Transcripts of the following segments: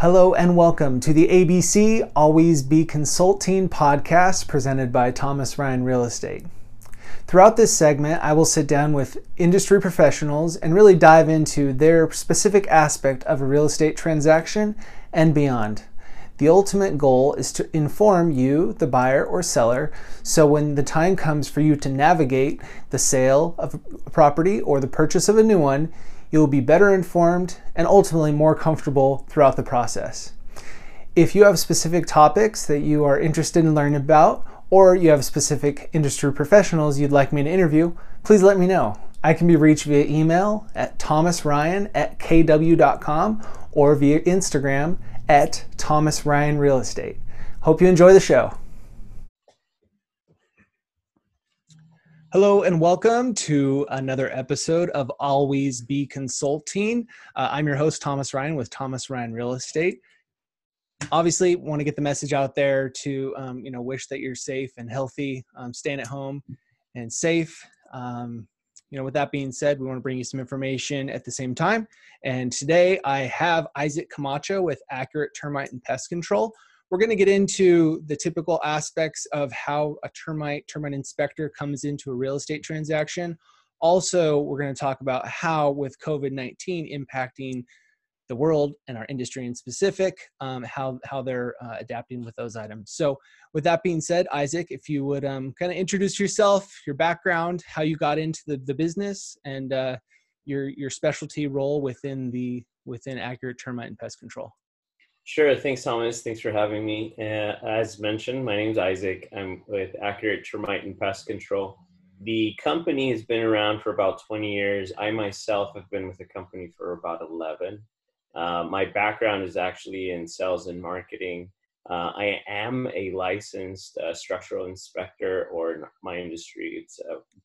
Hello and welcome to the ABC Always Be Consulting podcast presented by Thomas Ryan Real Estate. Throughout this segment, I will sit down with industry professionals and really dive into their specific aspect of a real estate transaction and beyond. The ultimate goal is to inform you, the buyer or seller, so when the time comes for you to navigate the sale of a property or the purchase of a new one, you will be better informed and ultimately more comfortable throughout the process. If you have specific topics that you are interested in learning about, or you have specific industry professionals you'd like me to interview, please let me know. I can be reached via email at thomasryan at kw.com or via Instagram at Thomas Ryan Real Estate. Hope you enjoy the show. Hello and welcome to another episode of Always Be Consulting. Uh, I'm your host, Thomas Ryan with Thomas Ryan Real Estate. Obviously, want to get the message out there to um, you know wish that you're safe and healthy, um, staying at home and safe. Um, you know, with that being said, we want to bring you some information at the same time. And today, I have Isaac Camacho with Accurate Termite and Pest Control we're going to get into the typical aspects of how a termite termite inspector comes into a real estate transaction. Also, we're going to talk about how, with COVID 19 impacting the world and our industry in specific, um, how, how they're uh, adapting with those items. So, with that being said, Isaac, if you would um, kind of introduce yourself, your background, how you got into the, the business, and uh, your, your specialty role within, the, within Accurate Termite and Pest Control. Sure. Thanks, Thomas. Thanks for having me. Uh, as mentioned, my name is Isaac. I'm with Accurate Termite and Pest Control. The company has been around for about 20 years. I myself have been with the company for about 11. Uh, my background is actually in sales and marketing. Uh, I am a licensed uh, structural inspector, or in my industry, it's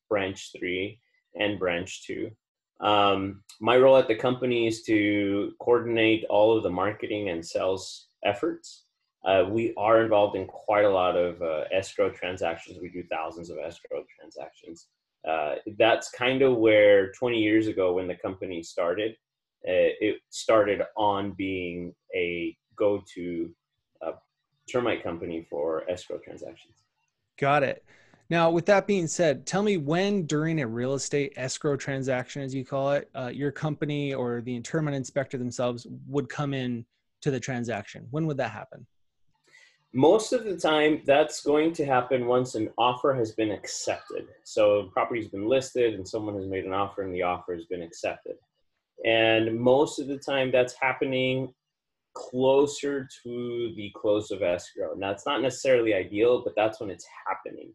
branch three and branch two. Um, my role at the company is to coordinate all of the marketing and sales efforts. Uh, we are involved in quite a lot of uh, escrow transactions. We do thousands of escrow transactions. Uh, that's kind of where 20 years ago, when the company started, uh, it started on being a go to uh, termite company for escrow transactions. Got it. Now, with that being said, tell me when during a real estate escrow transaction, as you call it, uh, your company or the termite inspector themselves would come in to the transaction. When would that happen? Most of the time, that's going to happen once an offer has been accepted. So, a property's been listed and someone has made an offer and the offer has been accepted. And most of the time, that's happening closer to the close of escrow. Now, it's not necessarily ideal, but that's when it's happening.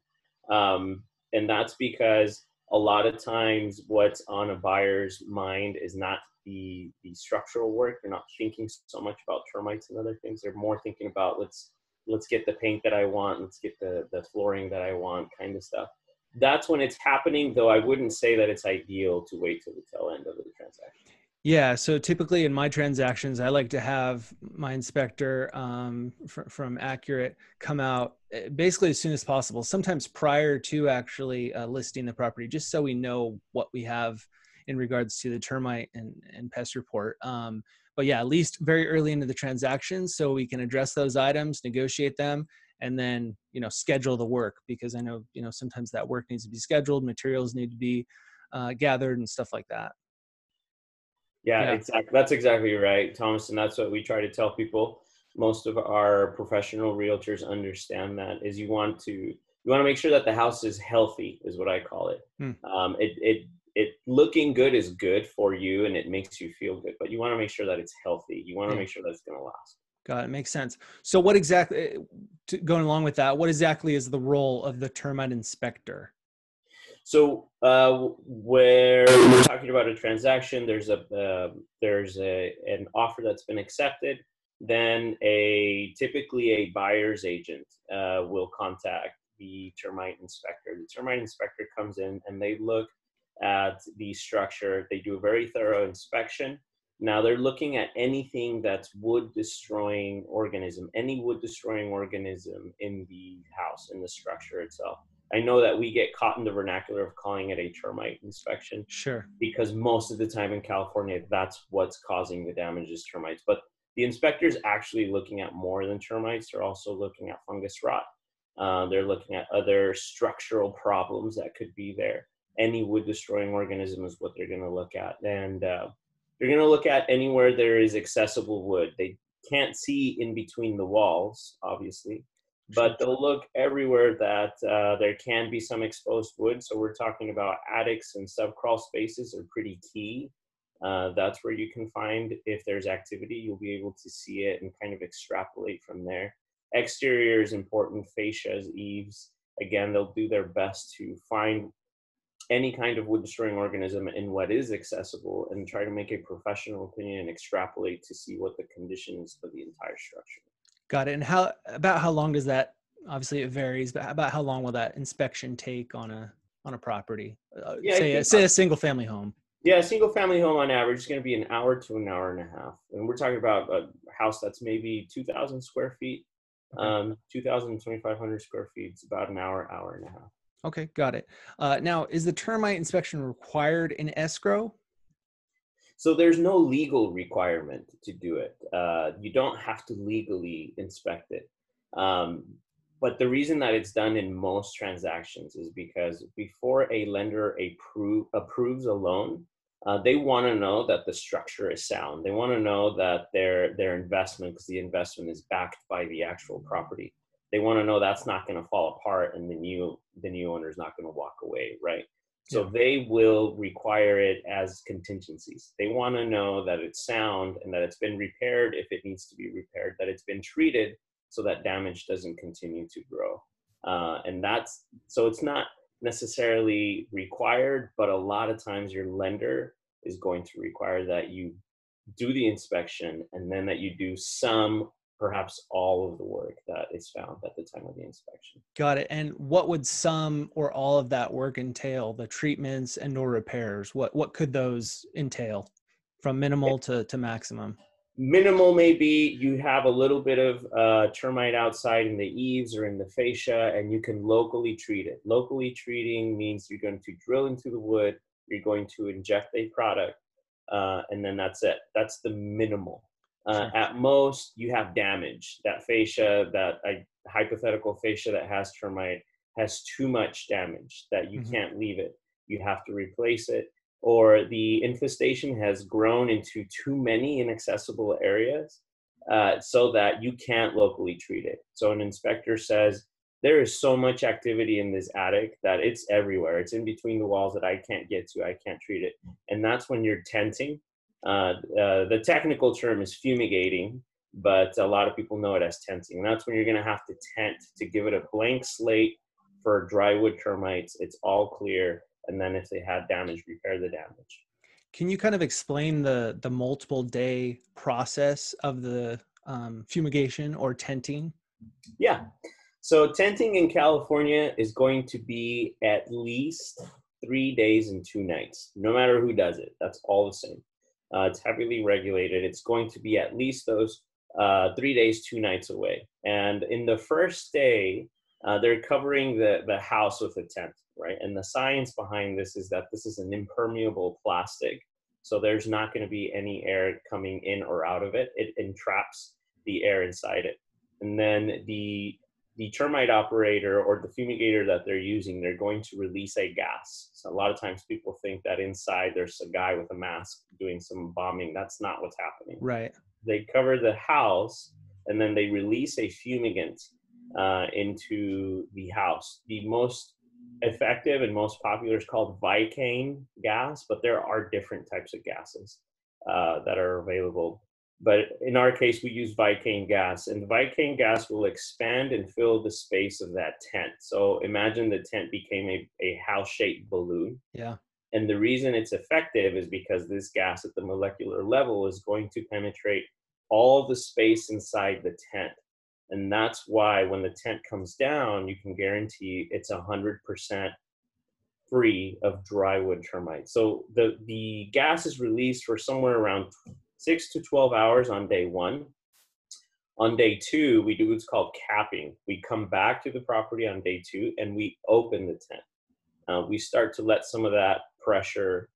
Um, and that's because a lot of times what's on a buyer's mind is not the, the structural work. They're not thinking so much about termites and other things. They're more thinking about let's let's get the paint that I want, let's get the, the flooring that I want, kind of stuff. That's when it's happening, though I wouldn't say that it's ideal to wait till the tail end of the transaction. Yeah, so typically in my transactions, I like to have my inspector um, fr- from Accurate come out eh, basically as soon as possible, sometimes prior to actually uh, listing the property, just so we know what we have in regards to the termite and, and pest report. Um, but yeah, at least very early into the transaction, so we can address those items, negotiate them, and then you know schedule the work because I know you know sometimes that work needs to be scheduled, materials need to be uh, gathered, and stuff like that. Yeah, yeah, exactly. That's exactly right, Thomas. And that's what we try to tell people. Most of our professional realtors understand that is you want to you want to make sure that the house is healthy, is what I call it. Hmm. Um, it it it looking good is good for you and it makes you feel good, but you want to make sure that it's healthy. You want to yeah. make sure that it's going to last. Got it. Makes sense. So, what exactly, going along with that, what exactly is the role of the termite inspector? So uh, where we're talking about a transaction, there's a uh, there's a an offer that's been accepted. Then a typically a buyer's agent uh, will contact the termite inspector. The termite inspector comes in and they look at the structure. They do a very thorough inspection. Now they're looking at anything that's wood destroying organism, any wood destroying organism in the house, in the structure itself. I know that we get caught in the vernacular of calling it a termite inspection. Sure. Because most of the time in California, that's what's causing the damage is termites. But the inspector is actually looking at more than termites. They're also looking at fungus rot. Uh, they're looking at other structural problems that could be there. Any wood destroying organism is what they're going to look at. And uh, they're going to look at anywhere there is accessible wood. They can't see in between the walls, obviously, but they'll look everywhere that uh, there can be some exposed wood. So we're talking about attics and subcrawl spaces are pretty key. Uh, that's where you can find if there's activity, you'll be able to see it and kind of extrapolate from there. Exterior is important, fascias, eaves. Again, they'll do their best to find any kind of wood destroying organism in what is accessible and try to make a professional opinion and extrapolate to see what the conditions of the entire structure. Got it. And how about how long does that? Obviously, it varies, but about how long will that inspection take on a on a property? Uh, yeah, say, a, say a single family home. Yeah, a single family home on average is going to be an hour to an hour and a half, and we're talking about a house that's maybe two thousand square feet, okay. um, 2,000, 2,500 square feet. It's about an hour, hour and a half. Okay, got it. Uh, now, is the termite inspection required in escrow? So there's no legal requirement to do it. Uh, you don't have to legally inspect it. Um, but the reason that it's done in most transactions is because before a lender approve, approves a loan, uh, they want to know that the structure is sound. They want to know that their their investment, because the investment is backed by the actual property, they want to know that's not going to fall apart and the new the new owner is not going to walk away right so yeah. they will require it as contingencies they want to know that it's sound and that it's been repaired if it needs to be repaired that it's been treated so that damage doesn't continue to grow uh, and that's so it's not necessarily required but a lot of times your lender is going to require that you do the inspection and then that you do some perhaps all of the work that is found at the time of the inspection. Got it. And what would some or all of that work entail? The treatments and or repairs? What what could those entail from minimal to, to maximum? Minimal may be you have a little bit of uh, termite outside in the eaves or in the fascia, and you can locally treat it. Locally treating means you're going to drill into the wood, you're going to inject a product, uh, and then that's it. That's the minimal. Uh, At most, you have damage. That fascia, that I, hypothetical fascia that has termite, has too much damage that you mm-hmm. can't leave it. You have to replace it. Or the infestation has grown into too many inaccessible areas uh, so that you can't locally treat it. So an inspector says, there is so much activity in this attic that it's everywhere. It's in between the walls that I can't get to. I can't treat it. And that's when you're tenting uh, uh, the technical term is fumigating, but a lot of people know it as tenting. that's when you're going to have to tent to give it a blank slate for drywood termites. It's all clear, and then if they had damage, repair the damage. Can you kind of explain the the multiple day process of the um, fumigation or tenting? Yeah. So tenting in California is going to be at least three days and two nights, no matter who does it. That's all the same. Uh, it's heavily regulated. It's going to be at least those uh, three days, two nights away. And in the first day, uh, they're covering the, the house with a tent, right? And the science behind this is that this is an impermeable plastic. So there's not going to be any air coming in or out of it. It entraps the air inside it. And then the the termite operator or the fumigator that they're using, they're going to release a gas. So a lot of times people think that inside there's a guy with a mask doing some bombing. That's not what's happening. Right. They cover the house and then they release a fumigant uh, into the house. The most effective and most popular is called Vikane gas, but there are different types of gases uh, that are available but in our case, we use Vikane gas, and the Vikane gas will expand and fill the space of that tent. So imagine the tent became a, a house shaped balloon. Yeah. And the reason it's effective is because this gas at the molecular level is going to penetrate all the space inside the tent. And that's why when the tent comes down, you can guarantee it's 100% free of drywood termites. So the, the gas is released for somewhere around six to 12 hours on day one. On day two, we do what's called capping. We come back to the property on day two and we open the tent. Uh, we start to let some of that pressure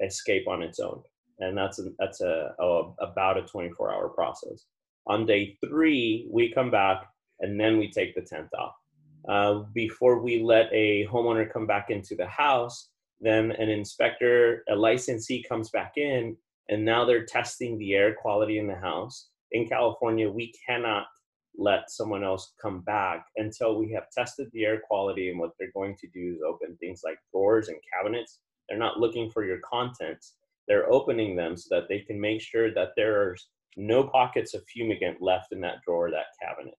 escape on its own. and that's a, that's a, a about a 24 hour process. On day three, we come back and then we take the tent off. Uh, before we let a homeowner come back into the house, then an inspector, a licensee comes back in, and now they're testing the air quality in the house. In California, we cannot let someone else come back until we have tested the air quality. And what they're going to do is open things like drawers and cabinets. They're not looking for your contents, they're opening them so that they can make sure that there's no pockets of fumigant left in that drawer, that cabinet.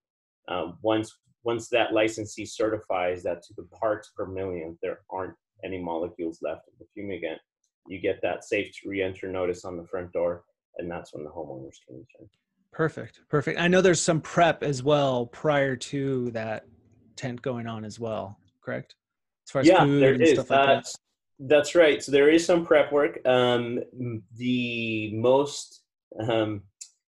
Um, once once that licensee certifies that to the parts per million there aren't any molecules left of the fumigant, you get that safe to re-enter notice on the front door, and that's when the homeowners can return. Perfect, perfect. I know there's some prep as well prior to that tent going on as well, correct? As far as yeah, food there and is. stuff like uh, that. That's right. So there is some prep work. Um, the most, um,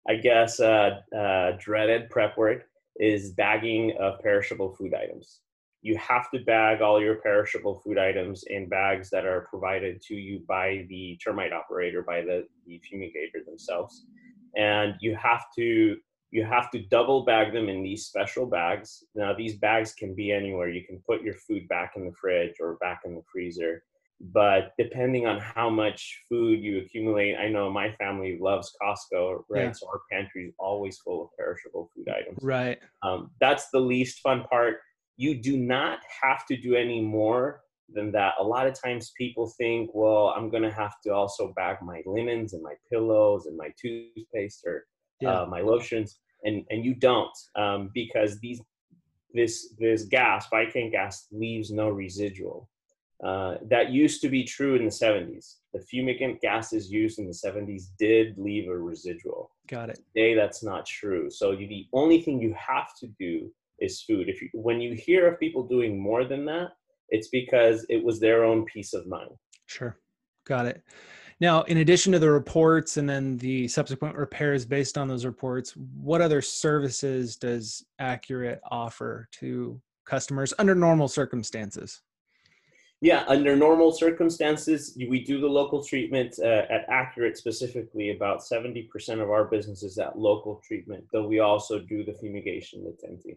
I guess, uh, uh, dreaded prep work is bagging of perishable food items. You have to bag all your perishable food items in bags that are provided to you by the termite operator, by the, the fumigator themselves. And you have to you have to double bag them in these special bags. Now these bags can be anywhere. You can put your food back in the fridge or back in the freezer but depending on how much food you accumulate i know my family loves costco right yeah. so our pantry is always full of perishable food items right um, that's the least fun part you do not have to do any more than that a lot of times people think well i'm going to have to also bag my linens and my pillows and my toothpaste or yeah. uh, my lotions and and you don't um, because these this this gas Vikane gas leaves no residual uh, that used to be true in the 70s. The fumigant gases used in the 70s did leave a residual. Got it. Today, that's not true. So you, the only thing you have to do is food. If you, when you hear of people doing more than that, it's because it was their own peace of mind. Sure. Got it. Now, in addition to the reports and then the subsequent repairs based on those reports, what other services does Accurate offer to customers under normal circumstances? Yeah, under normal circumstances, we do the local treatment uh, at Accurate specifically. About 70% of our business is at local treatment, though we also do the fumigation with tenting.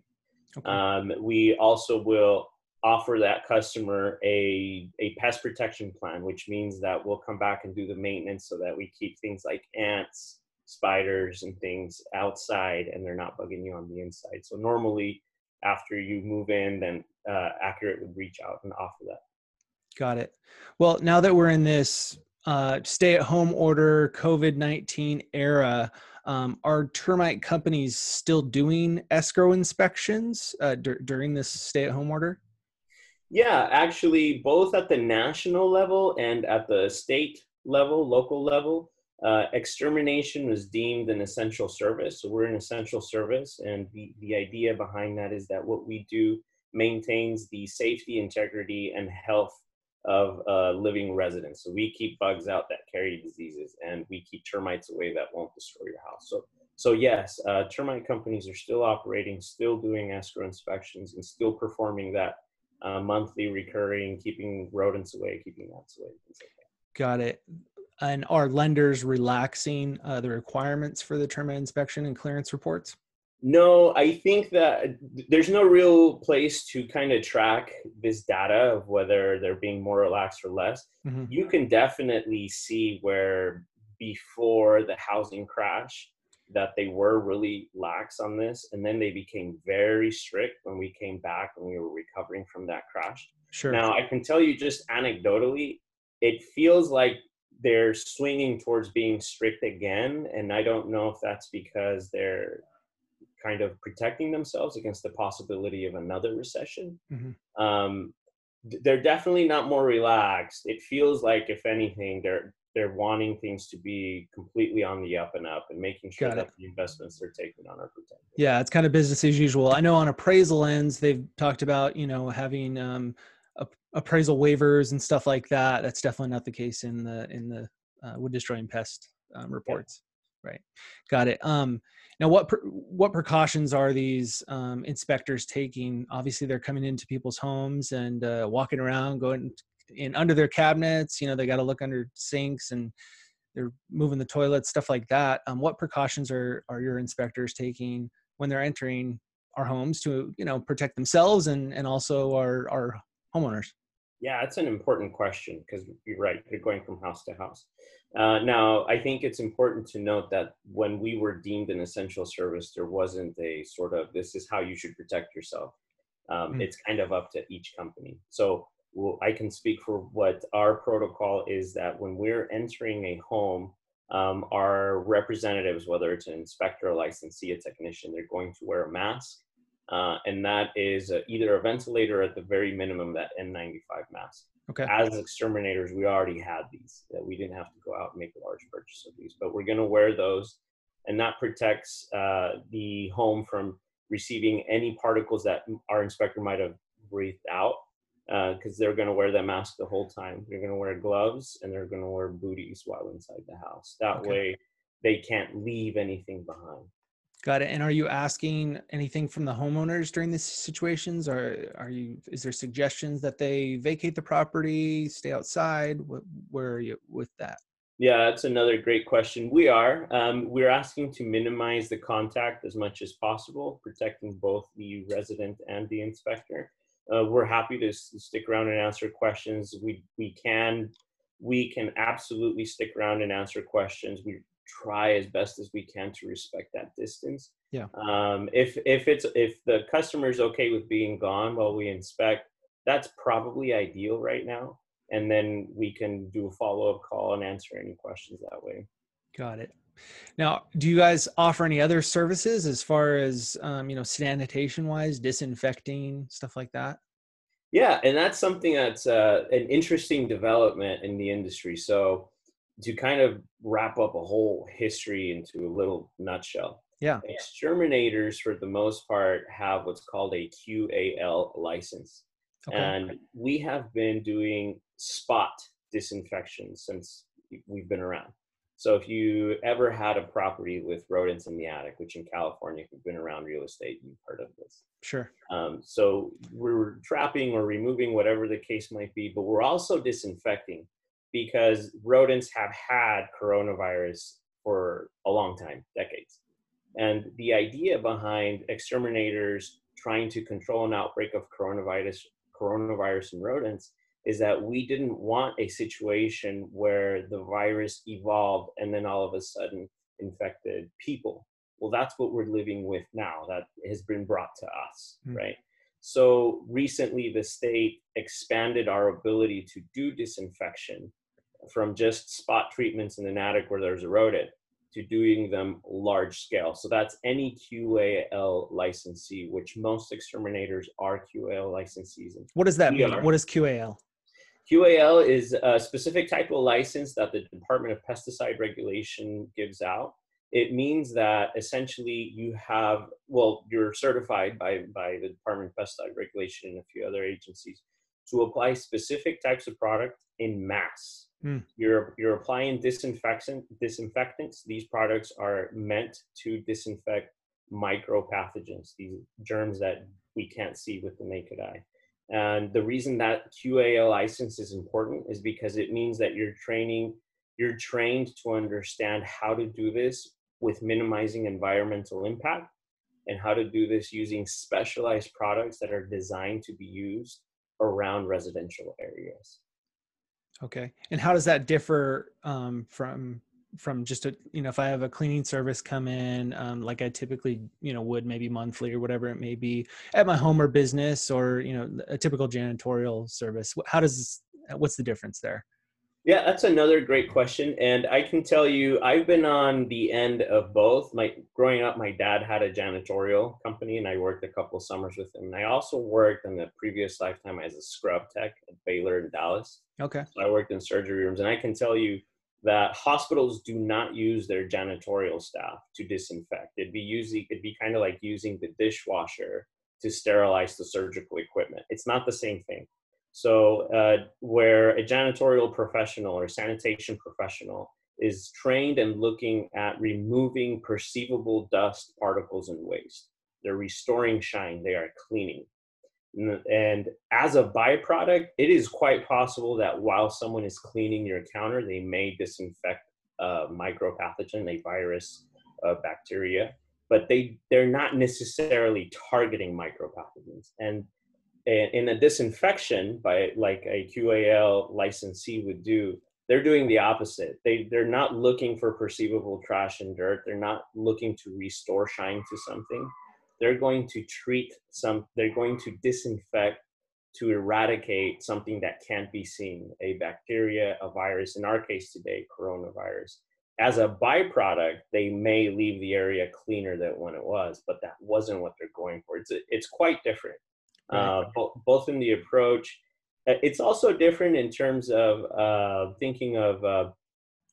Okay. Um, we also will offer that customer a, a pest protection plan, which means that we'll come back and do the maintenance so that we keep things like ants, spiders, and things outside and they're not bugging you on the inside. So normally, after you move in, then uh, Accurate would reach out and offer that. Got it. Well, now that we're in this uh, stay at home order COVID 19 era, um, are termite companies still doing escrow inspections uh, d- during this stay at home order? Yeah, actually, both at the national level and at the state level, local level, uh, extermination was deemed an essential service. So we're an essential service. And the, the idea behind that is that what we do maintains the safety, integrity, and health of uh, living residents. So we keep bugs out that carry diseases, and we keep termites away that won't destroy your house. So, so yes, uh, termite companies are still operating, still doing escrow inspections, and still performing that uh, monthly recurring, keeping rodents away, keeping ants away. Got it. And are lenders relaxing uh, the requirements for the termite inspection and clearance reports? No, I think that there's no real place to kind of track this data of whether they're being more relaxed or less. Mm-hmm. You can definitely see where before the housing crash that they were really lax on this and then they became very strict when we came back and we were recovering from that crash. Sure. Now, I can tell you just anecdotally, it feels like they're swinging towards being strict again and I don't know if that's because they're kind of protecting themselves against the possibility of another recession. Mm-hmm. Um, they're definitely not more relaxed. It feels like, if anything, they're they're wanting things to be completely on the up and up and making sure that the investments they're taking on are protected. Yeah, it's kind of business as usual. I know on appraisal ends, they've talked about you know having um, appraisal waivers and stuff like that. That's definitely not the case in the in the uh, wood destroying pest um, reports. Right, got it. Um, now, what what precautions are these um, inspectors taking? Obviously, they're coming into people's homes and uh, walking around, going in under their cabinets. You know, they got to look under sinks and they're moving the toilets, stuff like that. Um, what precautions are are your inspectors taking when they're entering our homes to you know protect themselves and and also our our homeowners? Yeah, that's an important question because you're right. You're going from house to house. Uh, now, I think it's important to note that when we were deemed an essential service, there wasn't a sort of this is how you should protect yourself. Um, mm. It's kind of up to each company. So well, I can speak for what our protocol is that when we're entering a home, um, our representatives, whether it's an inspector, a licensee, a technician, they're going to wear a mask. Uh, and that is uh, either a ventilator at the very minimum, that N95 mask. Okay. As exterminators, we already had these. That we didn't have to go out and make a large purchase of these, but we're going to wear those, and that protects uh, the home from receiving any particles that our inspector might have breathed out because uh, they're going to wear that mask the whole time. They're going to wear gloves and they're going to wear booties while inside the house. That okay. way, they can't leave anything behind. Got it. And are you asking anything from the homeowners during these situations? Or are you? Is there suggestions that they vacate the property, stay outside? Where are you with that? Yeah, that's another great question. We are. Um, we're asking to minimize the contact as much as possible, protecting both the resident and the inspector. Uh, we're happy to stick around and answer questions. We we can we can absolutely stick around and answer questions. We try as best as we can to respect that distance. Yeah. Um, if if it's if the customer is okay with being gone while we inspect, that's probably ideal right now. And then we can do a follow up call and answer any questions that way. Got it. Now, do you guys offer any other services as far as um, you know, sanitation wise, disinfecting stuff like that? Yeah, and that's something that's uh, an interesting development in the industry. So, to kind of wrap up a whole history into a little nutshell, yeah, exterminators for the most part have what's called a QAL license, okay. and we have been doing spot disinfection since we've been around. So if you ever had a property with rodents in the attic, which in California, if you've been around real estate, you've heard of this. Sure. Um, so we're trapping or removing whatever the case might be, but we're also disinfecting because rodents have had coronavirus for a long time, decades. And the idea behind exterminators trying to control an outbreak of coronavirus, coronavirus in rodents is that we didn't want a situation where the virus evolved and then all of a sudden infected people. Well, that's what we're living with now. That has been brought to us, mm. right? So recently, the state expanded our ability to do disinfection from just spot treatments in an attic where there's a rodent to doing them large scale. So that's any QAL licensee, which most exterminators are QAL licensees. What does that mean? What is QAL? QAL is a specific type of license that the Department of Pesticide Regulation gives out. It means that essentially you have, well, you're certified by, by the Department of Pesticide Regulation and a few other agencies to apply specific types of product in mass. Mm. You're, you're applying disinfectant, disinfectants. These products are meant to disinfect micropathogens, these germs that we can't see with the naked eye. And the reason that QAL license is important is because it means that you're training, you're trained to understand how to do this with minimizing environmental impact and how to do this using specialized products that are designed to be used around residential areas. Okay. And how does that differ um, from from just a you know if i have a cleaning service come in um, like i typically you know would maybe monthly or whatever it may be at my home or business or you know a typical janitorial service how does this, what's the difference there yeah that's another great question and i can tell you i've been on the end of both my growing up my dad had a janitorial company and i worked a couple summers with him and i also worked in the previous lifetime as a scrub tech at baylor in dallas okay so i worked in surgery rooms and i can tell you that hospitals do not use their janitorial staff to disinfect. It'd be using it'd be kind of like using the dishwasher to sterilize the surgical equipment. It's not the same thing. So uh, where a janitorial professional or sanitation professional is trained and looking at removing perceivable dust particles and waste. They're restoring shine, they are cleaning. And as a byproduct, it is quite possible that while someone is cleaning your counter, they may disinfect a micropathogen, a virus, a bacteria, but they they're not necessarily targeting micropathogens. And in a disinfection by like a QAL licensee would do, they're doing the opposite. They they're not looking for perceivable trash and dirt. They're not looking to restore shine to something. They're going to treat some. They're going to disinfect to eradicate something that can't be seen, a bacteria, a virus. In our case today, coronavirus. As a byproduct, they may leave the area cleaner than when it was, but that wasn't what they're going for. It's it's quite different. Uh, both, both in the approach. Uh, it's also different in terms of uh, thinking of uh,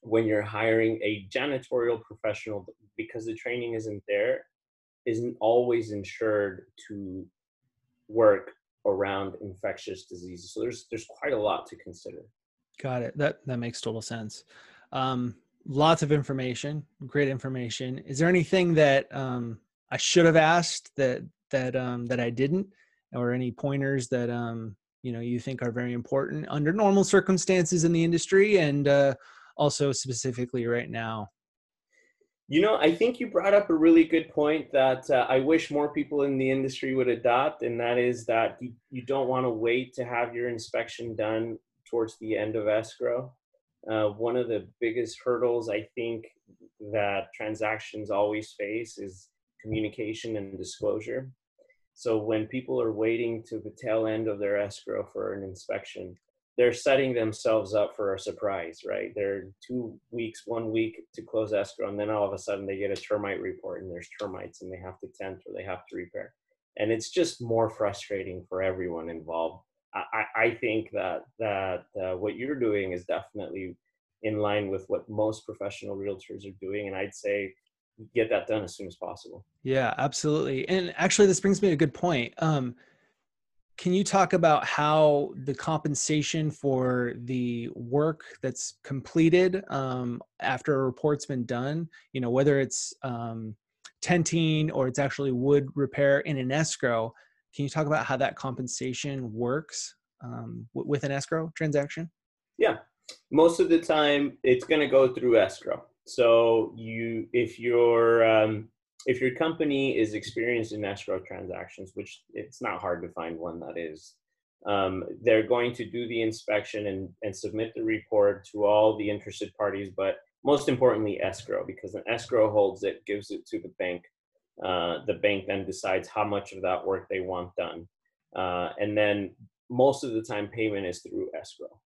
when you're hiring a janitorial professional because the training isn't there isn't always insured to work around infectious diseases. So there's there's quite a lot to consider. Got it. That that makes total sense. Um, lots of information great information. Is there anything that um, i should have asked that that um, that i didn't or any pointers that um, you know you think are very important under normal circumstances in the industry and uh, also specifically right now? You know i think you brought up a really good point that uh, i wish more people in the industry would adopt and that is that you, you don't want to wait to have your inspection done towards the end of escrow. Uh, one of the biggest hurdles i think that transactions always face is communication and disclosure so when people are waiting to the tail end of their escrow for an inspection, they're setting themselves up for a surprise, right? They're two weeks, one week to close escrow, and then all of a sudden they get a termite report and there's termites and they have to tent or they have to repair. And it's just more frustrating for everyone involved. I, I think that that uh, what you're doing is definitely in line with what most professional realtors are doing, and I'd say get that done as soon as possible. Yeah, absolutely. And actually, this brings me to a good point. Um, can you talk about how the compensation for the work that's completed um, after a report's been done, you know, whether it's um, tenting or it's actually wood repair in an escrow, can you talk about how that compensation works um, w- with an escrow transaction? Yeah, most of the time it's going to go through escrow. So you, if your um, if your company is experienced in escrow transactions, which it's not hard to find one that is, um, they're going to do the inspection and, and submit the report to all the interested parties, but most importantly, escrow, because an escrow holds it, gives it to the bank. Uh, the bank then decides how much of that work they want done. Uh, and then most of the time, payment is through escrow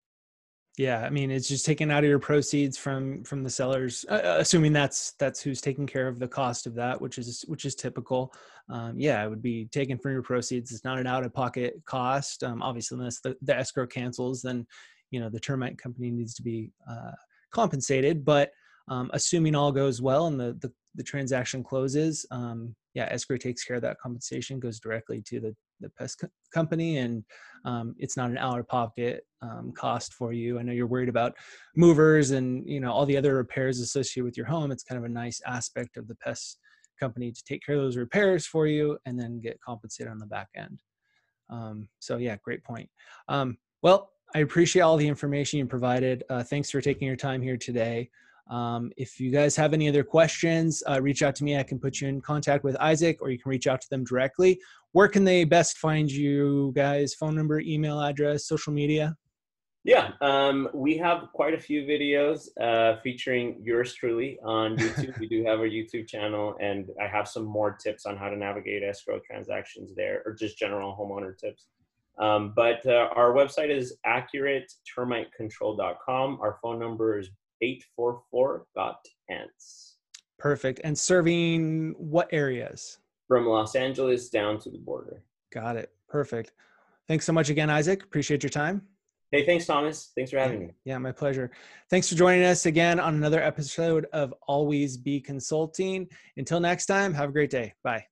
yeah i mean it's just taken out of your proceeds from from the sellers uh, uh, assuming that's that's who's taking care of the cost of that which is which is typical. Um, yeah it would be taken from your proceeds. It's not an out of pocket cost. Um, obviously unless the, the escrow cancels then you know the termite company needs to be uh, compensated. But um, assuming all goes well and the the, the transaction closes um, yeah escrow takes care of that compensation goes directly to the the pest co- company and um, it's not an out of pocket um, cost for you. I know you're worried about movers and you know all the other repairs associated with your home. It's kind of a nice aspect of the pest company to take care of those repairs for you and then get compensated on the back end. Um, so yeah great point. Um, well i appreciate all the information you provided. Uh, thanks for taking your time here today um, if you guys have any other questions, uh, reach out to me. I can put you in contact with Isaac, or you can reach out to them directly. Where can they best find you guys? Phone number, email address, social media? Yeah, um, we have quite a few videos uh, featuring yours truly on YouTube. we do have our YouTube channel, and I have some more tips on how to navigate escrow transactions there, or just general homeowner tips. Um, but uh, our website is accuratetermitecontrol.com. Our phone number is 844 got ants. Perfect. And serving what areas? From Los Angeles down to the border. Got it. Perfect. Thanks so much again, Isaac. Appreciate your time. Hey, thanks, Thomas. Thanks for having me. Yeah, my pleasure. Thanks for joining us again on another episode of Always Be Consulting. Until next time, have a great day. Bye.